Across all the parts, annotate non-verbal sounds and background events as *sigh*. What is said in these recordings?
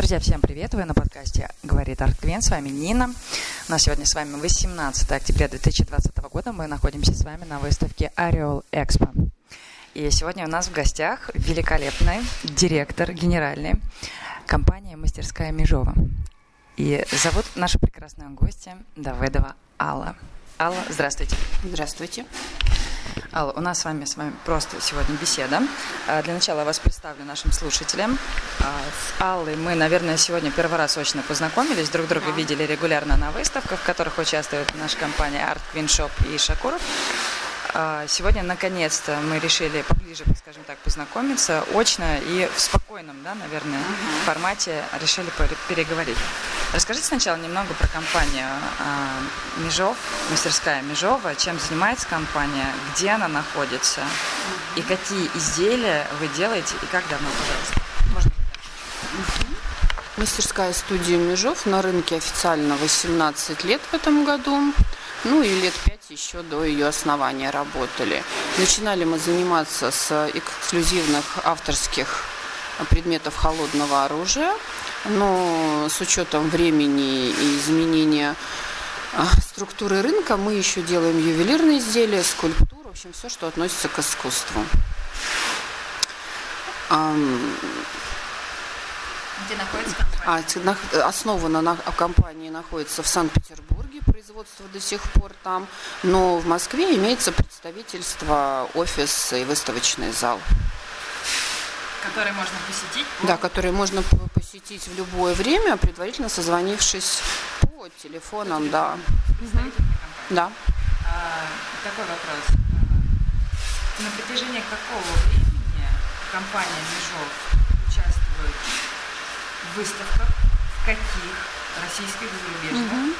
Друзья, всем привет! Вы на подкасте «Говорит Артквен». С вами Нина. У нас сегодня с вами 18 октября 2020 года. Мы находимся с вами на выставке «Орел Экспо». И сегодня у нас в гостях великолепный директор генеральный компании «Мастерская Межова». И зовут наша прекрасная гостья Давыдова Алла. Алла, здравствуйте. Здравствуйте. Алла, у нас с вами, с вами просто сегодня беседа. А, для начала я вас представлю нашим слушателям. А, с Аллой мы, наверное, сегодня первый раз очно познакомились, друг друга видели регулярно на выставках, в которых участвует наша компания Art Queen Shop и Шакуров. А, сегодня, наконец-то, мы решили поближе, скажем так, познакомиться очно и в спокойном, да, наверное, uh-huh. формате решили переговорить. Расскажите сначала немного про компанию э, Межов, мастерская Межова, чем занимается компания, где она находится uh-huh. и какие изделия вы делаете и как давно, пожалуйста. Мастерская студия Межов на рынке официально 18 лет в этом году. Ну и лет пять еще до ее основания работали. Начинали мы заниматься с эксклюзивных авторских предметов холодного оружия, но с учетом времени и изменения а, структуры рынка мы еще делаем ювелирные изделия, скульптуру, в общем, все, что относится к искусству. Где находится компания? А, основана на, компании находится в Санкт-Петербурге, производство до сих пор там, но в Москве имеется представительство, офис и выставочный зал. Который можно посетить? Да, который можно посетить в любое время, предварительно созвонившись по телефонам, да. Угу. Да. А, такой вопрос. На протяжении какого времени компания Межов участвует выставках, в каких российских, зарубежных, угу.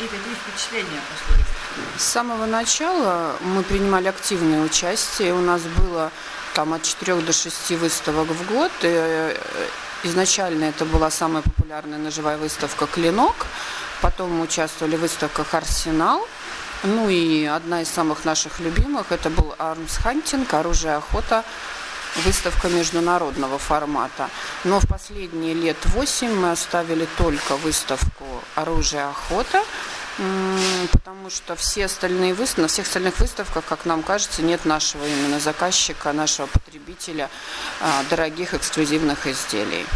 и какие впечатления после выставки? С самого начала мы принимали активное участие. У нас было там от 4 до 6 выставок в год. И э, изначально это была самая популярная ножевая выставка «Клинок». Потом мы участвовали в выставках «Арсенал». Ну и одна из самых наших любимых это был «Армс Хантинг», «Оружие охота», выставка международного формата. Но в последние лет восемь мы оставили только выставку «Оружие охота», потому что все остальные выставки, на всех остальных выставках, как нам кажется, нет нашего именно заказчика, нашего потребителя а, дорогих эксклюзивных изделий.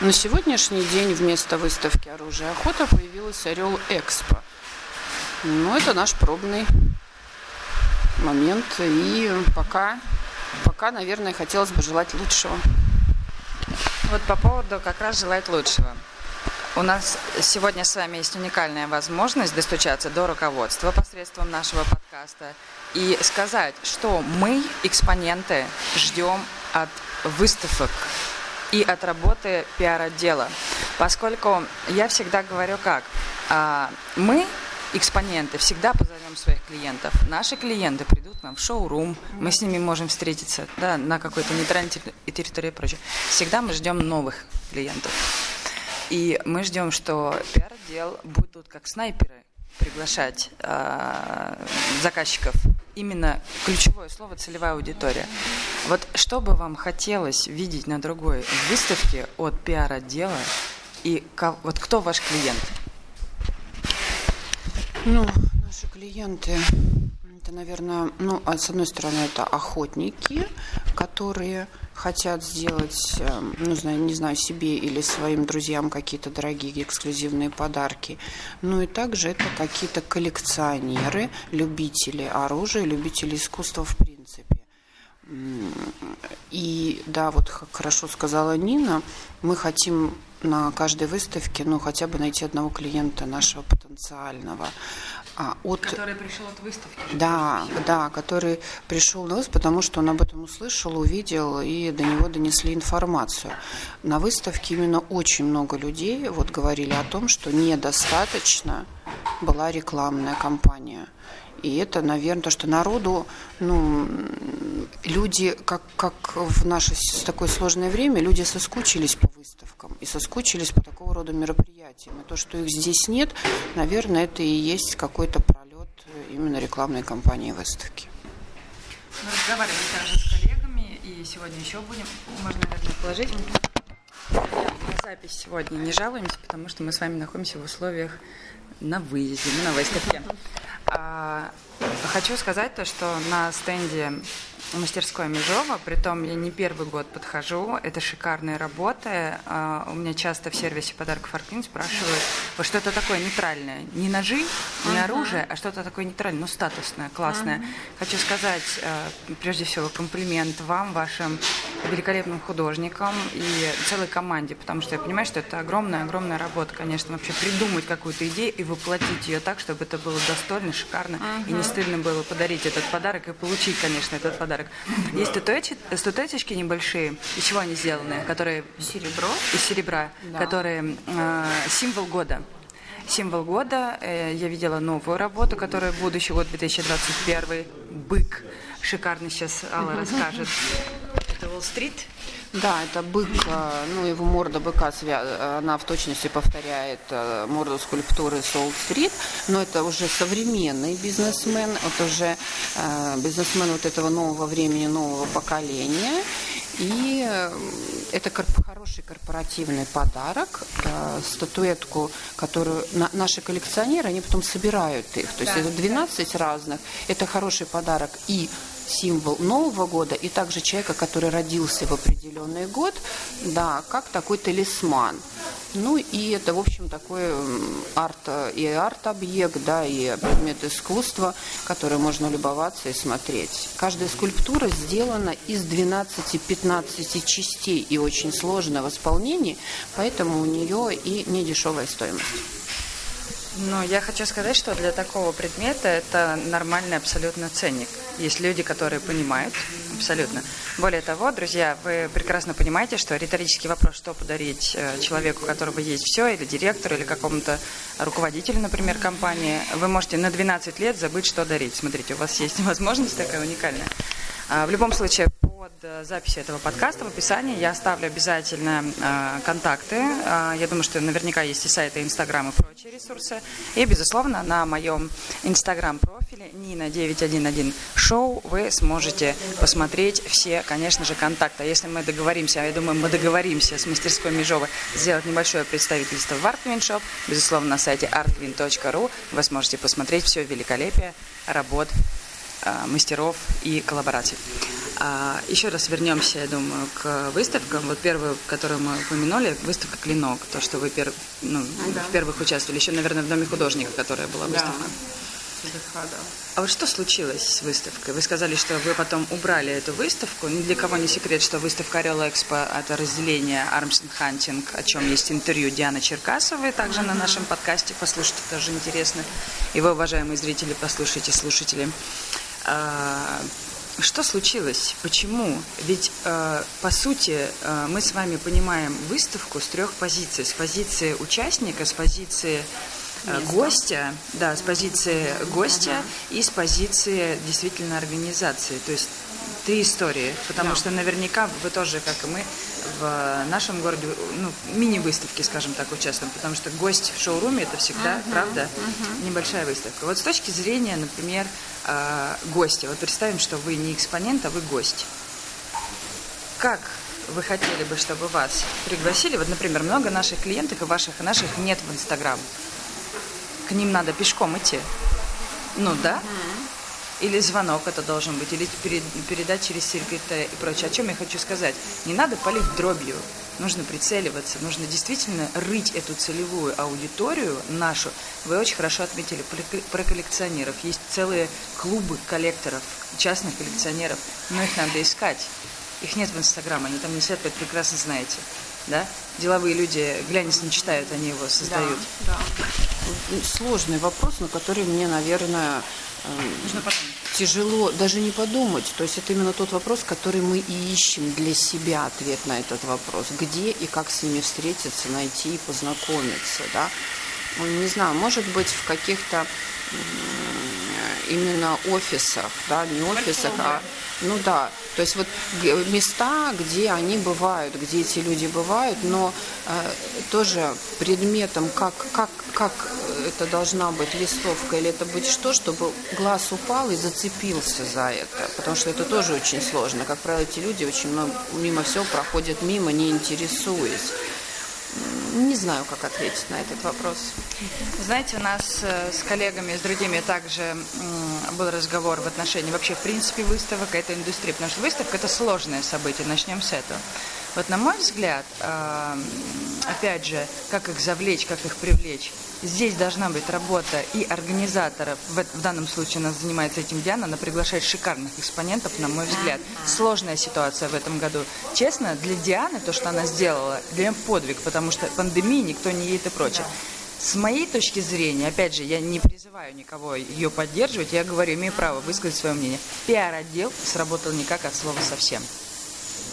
На сегодняшний день вместо выставки «Оружие охота» появилась «Орел Экспо». Ну, это наш пробный момент. И пока Пока, наверное, хотелось бы желать лучшего. Вот по поводу как раз желать лучшего. У нас сегодня с вами есть уникальная возможность достучаться до руководства посредством нашего подкаста и сказать, что мы, экспоненты, ждем от выставок и от работы пиар-отдела. Поскольку я всегда говорю как, а, мы экспоненты, всегда позовем своих клиентов. Наши клиенты придут нам в шоурум, мы с ними можем встретиться да, на какой-то нейтральной территории и прочее. Всегда мы ждем новых клиентов. И мы ждем, что пиар-отдел будут как снайперы приглашать э, заказчиков. Именно ключевое слово целевая аудитория. Вот что бы вам хотелось видеть на другой выставке от пиар-отдела и вот кто ваш клиент? Ну, наши клиенты, это, наверное, ну, а с одной стороны, это охотники, которые хотят сделать, эм, ну, знаю, не знаю, себе или своим друзьям какие-то дорогие эксклюзивные подарки. Ну и также это какие-то коллекционеры, любители оружия, любители искусства в принципе. И да, вот хорошо сказала Нина, мы хотим на каждой выставке, ну, хотя бы найти одного клиента нашего потенциального. А, от... Который пришел от выставки. Да, да, который пришел на выставку, потому что он об этом услышал, увидел, и до него донесли информацию. На выставке именно очень много людей вот говорили о том, что недостаточно была рекламная кампания. И это, наверное, то, что народу, ну, люди, как, как в наше такое сложное время, люди соскучились по выставкам и соскучились по такого рода мероприятиям. И то, что их здесь нет, наверное, это и есть какой-то пролет именно рекламной кампании выставки. Мы разговаривали также с коллегами, и сегодня еще будем, можно, наверное, положить. запись сегодня не жалуемся, потому что мы с вами находимся в условиях на выезде, мы на выставке. А, хочу сказать то, что на стенде мастерской Межова, притом я не первый год подхожу, это шикарные работы. А, у меня часто в сервисе подарков Арклин спрашивают, вот что-то такое нейтральное, не ножи, не оружие, а что-то такое нейтральное, ну статусное, классное. Хочу сказать, а, прежде всего, комплимент вам, вашим великолепным художникам и целой команде, потому что я понимаю, что это огромная-огромная работа, конечно, вообще придумать какую-то идею и воплотить ее так, чтобы это было достойно, шикарно, и не стыдно было подарить этот подарок и получить, конечно, этот подарок подарок. Есть статуэти, статуэточки небольшие. Из чего они сделаны? Которые... Серебро? Из серебра. Да. Которые э, символ года. Символ года. Э, я видела новую работу, которая будущий год 2021. Бык. Шикарно сейчас Алла расскажет. Уолл-стрит. Да, это бык, э, ну его морда быка, она в точности повторяет э, морду скульптуры Солт-стрит, но это уже современный бизнесмен, это уже э, бизнесмен вот этого нового времени, нового поколения. И это хороший корпоративный подарок, статуэтку, которую наши коллекционеры, они потом собирают их. То есть да, это 12 да. разных. Это хороший подарок и символ Нового года, и также человека, который родился в определенный год, да, как такой талисман. Ну и это, в общем, такой арт, и арт-объект, да, и предмет искусства, который можно любоваться и смотреть. Каждая скульптура сделана из 12-15 частей и очень сложная в исполнении, поэтому у нее и недешевая стоимость. Но я хочу сказать, что для такого предмета это нормальный абсолютно ценник. Есть люди, которые понимают абсолютно. Более того, друзья, вы прекрасно понимаете, что риторический вопрос, что подарить э, человеку, у которого есть все, или директору, или какому-то руководителю, например, компании, вы можете на 12 лет забыть, что дарить. Смотрите, у вас есть *laughs* возможность такая уникальная. А, в любом случае, под э, записью этого подкаста в описании я оставлю обязательно э, контакты. Э, я думаю, что наверняка есть и сайты, и инстаграм, и прочие ресурсы. И, безусловно, на моем инстаграм-профиле Нина 911 шоу вы сможете посмотреть все, конечно же, контакты. А если мы договоримся, а я думаю, мы договоримся с мастерской Межовой сделать небольшое представительство в Shop, безусловно, на сайте artwin.ru вы сможете посмотреть все великолепие работ мастеров и коллабораций. А, еще раз вернемся, я думаю, к выставкам. Вот первую, которую мы упомянули, выставка «Клинок», то, что вы пер, ну, да. в первых участвовали, еще, наверное, в Доме художника, которая была выставка. Да. А вот что случилось с выставкой? Вы сказали, что вы потом убрали эту выставку. Ни для кого не секрет, что выставка Орел Экспо – это разделение and Hunting, о чем есть интервью Дианы Черкасовой, также на нашем подкасте. Послушайте, тоже интересно. И вы, уважаемые зрители, послушайте, слушатели. А, что случилось? Почему? Ведь, э, по сути, э, мы с вами понимаем выставку с трех позиций. С позиции участника, с позиции э, гостя, да, с позиции гостя и с позиции действительно организации. То есть три истории, потому да. что наверняка вы тоже, как и мы, в нашем городе, ну, мини-выставки, скажем так, участвуем, потому что гость в шоуруме это всегда, uh-huh, правда, uh-huh. небольшая выставка. Вот с точки зрения, например, э, гостя, вот представим, что вы не экспонент, а вы гость. Как вы хотели бы, чтобы вас пригласили? Вот, например, много наших клиентов и ваших, и наших нет в Инстаграм. Ним надо пешком идти. Ну да. Или звонок это должен быть, или передать через секретаря и прочее. О чем я хочу сказать? Не надо палить дробью. Нужно прицеливаться, нужно действительно рыть эту целевую аудиторию нашу. Вы очень хорошо отметили про коллекционеров. Есть целые клубы коллекторов, частных коллекционеров, но их надо искать. Их нет в Инстаграм, они там не сидят, вы прекрасно знаете. Да? Деловые люди глянец не читают, они его создают. Да, да. Сложный вопрос, на который мне, наверное, Нужно тяжело даже не подумать. То есть это именно тот вопрос, который мы и ищем для себя ответ на этот вопрос. Где и как с ними встретиться, найти и познакомиться. Да? Ну, не знаю, может быть, в каких-то именно офисах, да, не офисах, а ну да, то есть вот места, где они бывают, где эти люди бывают, но э, тоже предметом, как, как, как это должна быть листовка или это быть что, чтобы глаз упал и зацепился за это, потому что это тоже очень сложно. Как правило, эти люди очень много, мимо всего проходят мимо, не интересуясь. Не знаю, как ответить на этот вопрос. Знаете, у нас э, с коллегами, с другими также был разговор в отношении вообще, в принципе, выставок, это индустрия, потому что выставка – это сложное событие, начнем с этого. Вот на мой взгляд, опять же, как их завлечь, как их привлечь, здесь должна быть работа и организаторов. В, в данном случае нас занимается этим Диана, она приглашает шикарных экспонентов, на мой взгляд. Сложная ситуация в этом году. Честно, для Дианы то, что она сделала, для подвиг, потому что пандемии никто не едет и прочее. С моей точки зрения, опять же, я не призываю никого ее поддерживать, я говорю, имею право высказать свое мнение. Пиар-отдел сработал никак от слова совсем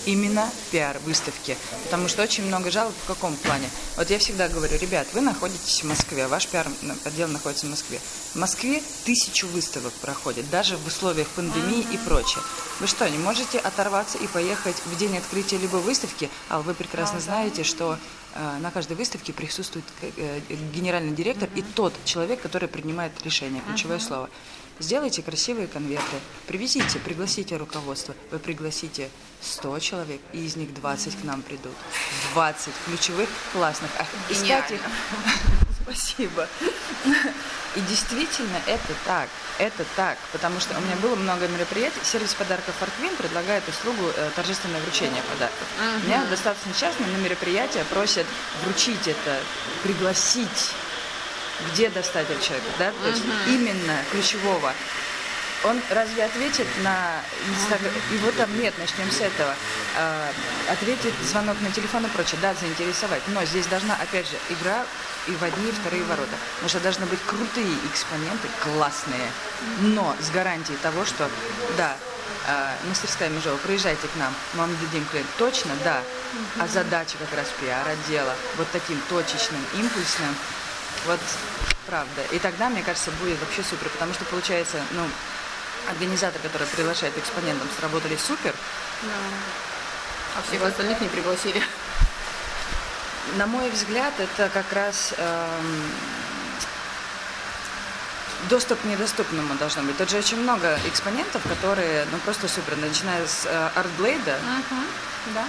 именно пиар выставки. Потому что очень много жалоб в каком плане. Вот я всегда говорю, ребят, вы находитесь в Москве, ваш пиар отдел находится в Москве. В Москве тысячу выставок проходит, даже в условиях пандемии и прочее. Вы что, не можете оторваться и поехать в день открытия любой выставки? А вы прекрасно знаете, что э, на каждой выставке присутствует э, генеральный директор и тот человек, который принимает решение, ключевое слово. Сделайте красивые конверты, привезите, пригласите руководство. Вы пригласите 100 человек, и из них 20 к нам придут. 20 ключевых, классных. А искать их... Спасибо. И действительно, это так, это так, потому что у меня было много мероприятий. Сервис подарков Форквин предлагает услугу э, торжественное вручение подарков. Uh-huh. Меня достаточно часто на мероприятия просят вручить это, пригласить где достать от человека, да, то есть uh-huh. именно ключевого. Он разве ответит на Инстаграм? Его там нет, начнем с этого. А, ответит звонок на телефон и прочее, да, заинтересовать. Но здесь должна, опять же, игра и в одни, и вторые ворота. Потому что должны быть крутые экспоненты, классные, но с гарантией того, что, да, э, мастерская Межова, приезжайте к нам, мы вам дадим клиент. Точно, да. А задача как раз пиар-отдела, вот таким точечным, импульсным, вот правда. И тогда, мне кажется, будет вообще супер, потому что получается, ну, организатор, который приглашает экспонентам, сработали супер. Да. А всех вот. остальных не пригласили. На мой взгляд, это как раз эм, доступ к недоступному должно быть. Тут же очень много экспонентов, которые, ну, просто супер, начиная с э, Артблейда. Uh-huh. Да.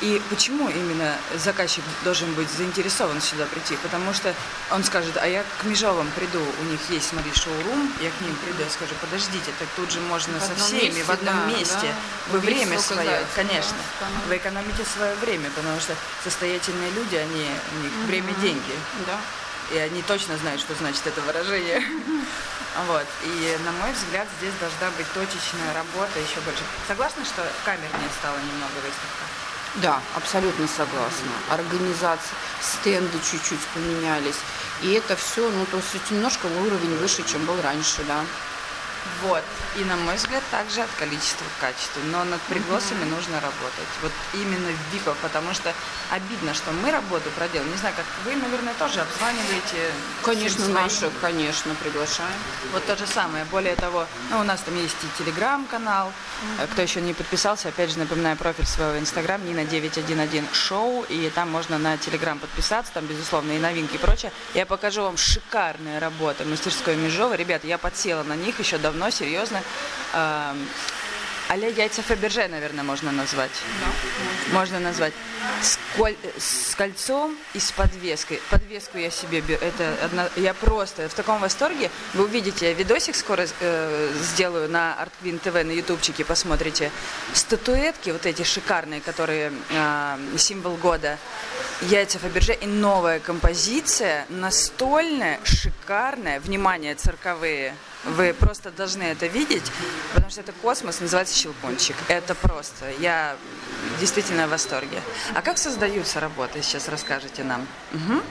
И почему именно заказчик должен быть заинтересован сюда прийти? Потому что он скажет, а я к Межовым приду, у них есть, смотри, шоурум, я к ним приду, я скажу, подождите, так тут же можно в со всеми месте, в одном да, месте. Да. Вы Убить время свое, зайцев, конечно. Да. Вы экономите свое время, потому что состоятельные люди, они, у них угу. время деньги. Да. И они точно знают, что значит это выражение. Вот. И, на мой взгляд, здесь должна быть точечная работа еще больше. Согласна, что камернее стало немного выставка? Да, абсолютно согласна. Организация, стенды чуть-чуть поменялись. И это все, ну, то есть немножко уровень выше, чем был раньше, да. Вот. И, на мой взгляд, также от количества к качеству. Но над пригласами mm-hmm. нужно работать. Вот именно в ВИПах, потому что обидно, что мы работу проделали. Не знаю, как вы, наверное, тоже обзваниваете. Конечно, наши, конечно, приглашаем. Вот то же самое. Более того, ну, у нас там есть и телеграм-канал. Mm-hmm. Кто еще не подписался, опять же, напоминаю профиль своего инстаграм, Нина 911 шоу. И там можно на телеграм подписаться, там, безусловно, и новинки и прочее. Я покажу вам шикарные работы мастерской Межова. Ребята, я подсела на них еще давно давно, серьезно. А-ля яйца Фаберже, наверное, можно назвать. Да, можно. назвать. С, коль... с кольцом и с подвеской. Подвеску я себе беру. Это одна... Я просто в таком восторге. Вы увидите, я видосик скоро э, сделаю на Артквин ТВ, на ютубчике, посмотрите. Статуэтки вот эти шикарные, которые э, символ года. Яйца Фаберже и новая композиция, настольная, шикарная. Внимание, цирковые вы просто должны это видеть, потому что это космос, называется щелкунчик. Это просто. Я действительно в восторге. А как создаются работы, сейчас расскажете нам? Угу.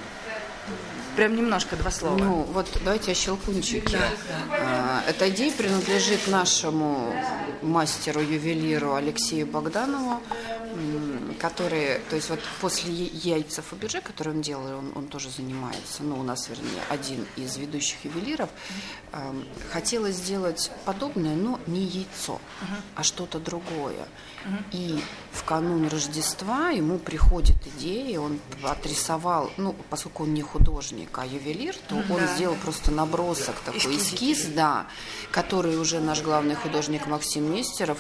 Прям немножко, два слова. Ну, вот давайте о щелкунчике. Да. Эта идея принадлежит нашему мастеру-ювелиру Алексею Богданову который, то есть вот после яйца Фаберже, который он делал, он, он тоже занимается, ну, у нас, вернее, один из ведущих ювелиров, э, хотелось сделать подобное, но не яйцо, uh-huh. а что-то другое. Uh-huh. И в канун Рождества ему приходит идея, он отрисовал, ну, поскольку он не художник, а ювелир, то uh-huh. он сделал просто набросок, такой эскиз, да, который уже наш главный художник Максим Нестеров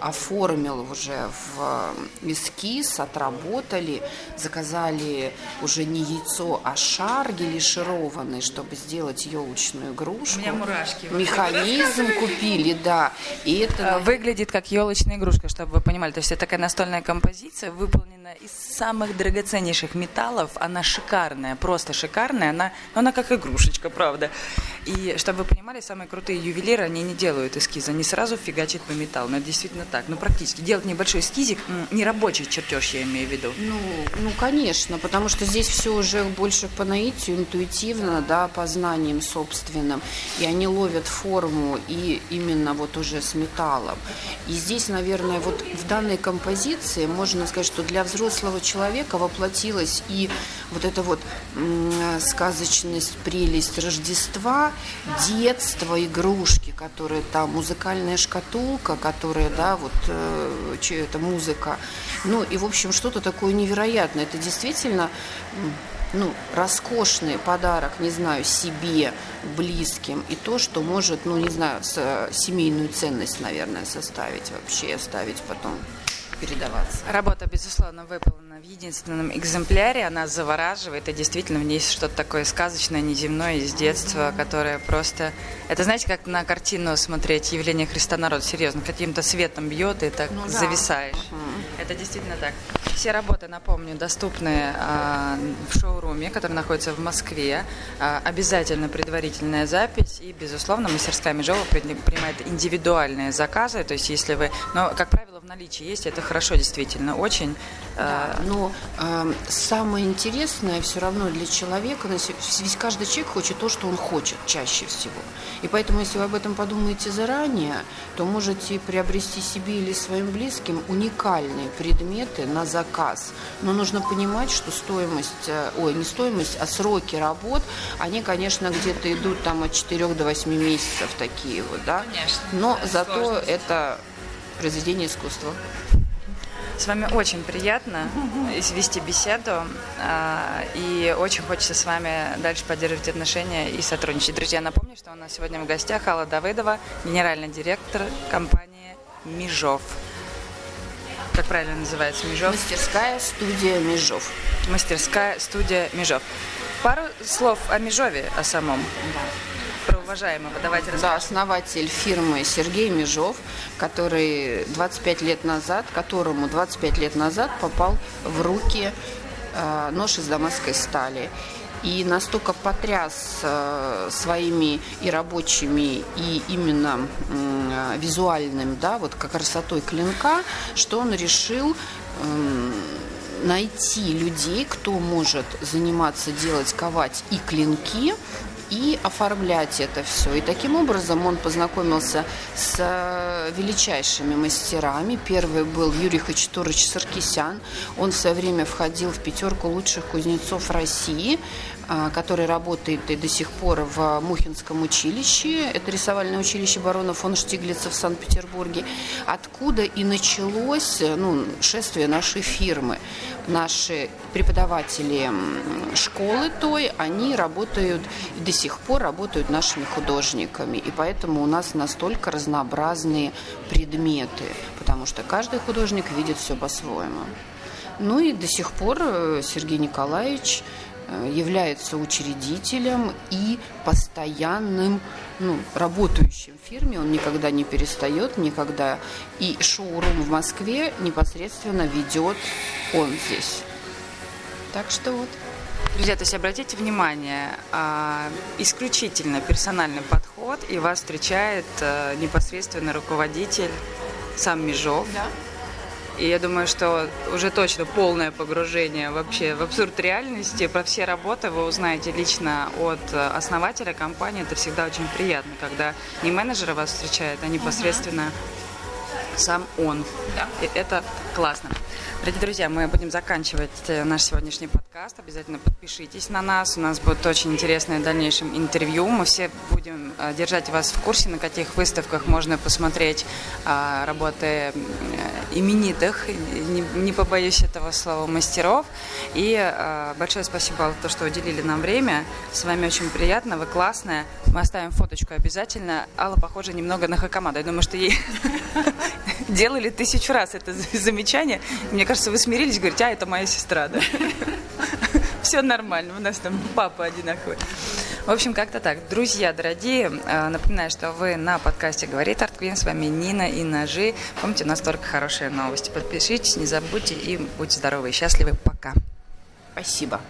оформил уже в эскиз эскиз, отработали, заказали уже не яйцо, а шар гелишированный, чтобы сделать елочную игрушку. У меня мурашки. Механизм купили, да. И это... А, выглядит как елочная игрушка, чтобы вы понимали. То есть это такая настольная композиция, выполнена из самых драгоценнейших металлов. Она шикарная, просто шикарная. Она, ну, она как игрушечка, правда. И чтобы вы понимали, самые крутые ювелиры, они не делают эскиза, они сразу фигачат по металлу. Но это действительно так. Ну, практически. Делать небольшой эскизик, не рабочий чертеж, я имею в виду. Ну, ну, конечно, потому что здесь все уже больше по наитию, интуитивно, да, по знаниям собственным. И они ловят форму и именно вот уже с металлом. И здесь, наверное, вот в данной композиции можно сказать, что для взрослого человека воплотилась и вот эта вот сказочность, прелесть Рождества, детство, игрушки, которые там, музыкальная шкатулка, которая, да, вот, э, это музыка. Ну, и, в общем, что-то такое невероятное. Это действительно ну, роскошный подарок, не знаю, себе, близким, и то, что может, ну, не знаю, с, семейную ценность, наверное, составить вообще, оставить потом передаваться. Работа, безусловно, выполнена в единственном экземпляре. Она завораживает, и действительно в ней что-то такое сказочное, неземное из детства, которое просто... Это, знаете, как на картину смотреть «Явление Христа народ». Серьезно, каким-то светом бьет, и так ну, да. зависаешь. Угу. Это действительно так. Все работы, напомню, доступны а, в шоуруме, который находится в Москве. А, обязательно предварительная запись, и, безусловно, мастерская Межова принимает индивидуальные заказы. То есть, если вы... Но, как правило, в наличии есть, это хорошо, действительно, очень. Да, но э, самое интересное все равно для человека, ведь каждый человек хочет то, что он хочет чаще всего. И поэтому, если вы об этом подумаете заранее, то можете приобрести себе или своим близким уникальные предметы на заказ. Но нужно понимать, что стоимость, э, ой, не стоимость, а сроки работ, они, конечно, где-то идут там от 4 до 8 месяцев такие вот, да. Конечно. Но зато сложность. это произведение искусства. С вами очень приятно вести беседу, а, и очень хочется с вами дальше поддерживать отношения и сотрудничать. Друзья, напомню, что у нас сегодня в гостях Алла Давыдова, генеральный директор компании «Межов». Как правильно называется «Межов»? Мастерская студия «Межов». Мастерская студия «Межов». Пару слов о Межове, о самом. Да уважаемого. Давайте Да, основатель фирмы Сергей Межов, который 25 лет назад, которому 25 лет назад попал в руки э, нож из дамасской стали и настолько потряс э, своими и рабочими, и именно э, визуальным, да, вот как красотой клинка, что он решил э, найти людей, кто может заниматься, делать, ковать и клинки, и оформлять это все. И таким образом он познакомился с э, величайшими мастерами. Первый был Юрий Хачатурович Саркисян. Он в свое время входил в пятерку лучших кузнецов России. А, который работает и до сих пор в Мухинском училище, это рисовальное училище барона фон Штиглица в Санкт-Петербурге, откуда и началось ну, шествие нашей фирмы. Наши преподаватели школы той, они работают, до сих пор работают нашими художниками, и поэтому у нас настолько разнообразные предметы, потому что каждый художник видит все по-своему. Ну и до сих пор э, Сергей Николаевич Э, является учредителем и постоянным ну, работающим в фирме. Он никогда не перестает, никогда. И шоурум в Москве непосредственно ведет он здесь. Так что вот. Друзья, то есть обратите внимание, а, исключительно персональный подход, и вас встречает а, непосредственно руководитель сам Межов. Да и я думаю, что уже точно полное погружение вообще в абсурд реальности. Про все работы вы узнаете лично от основателя компании. Это всегда очень приятно, когда не менеджеры вас встречают, а непосредственно сам он. Да. И это классно. Дорогие друзья, мы будем заканчивать э, наш сегодняшний подкаст. Обязательно подпишитесь на нас. У нас будет очень интересное в дальнейшем интервью. Мы все будем э, держать вас в курсе, на каких выставках можно посмотреть а, работы именитых, не, побоюсь этого слова, мастеров. И большое спасибо за то, что уделили нам время. С вами очень приятно, вы классная. Мы оставим фоточку обязательно. Алла похожа немного на Хакамада. Я думаю, что ей *laughs* делали тысячу раз это *laughs* замечание. Мне кажется, вы смирились, говорите, а, это моя сестра, да? *laughs* Все нормально, у нас там папа одинаковый. В общем, как-то так. Друзья дорогие, э, напоминаю, что вы на подкасте «Говорит Артквин». С вами Нина и Ножи. Помните, у нас только хорошие новости. Подпишитесь, не забудьте и будьте здоровы и счастливы. Пока. Спасибо.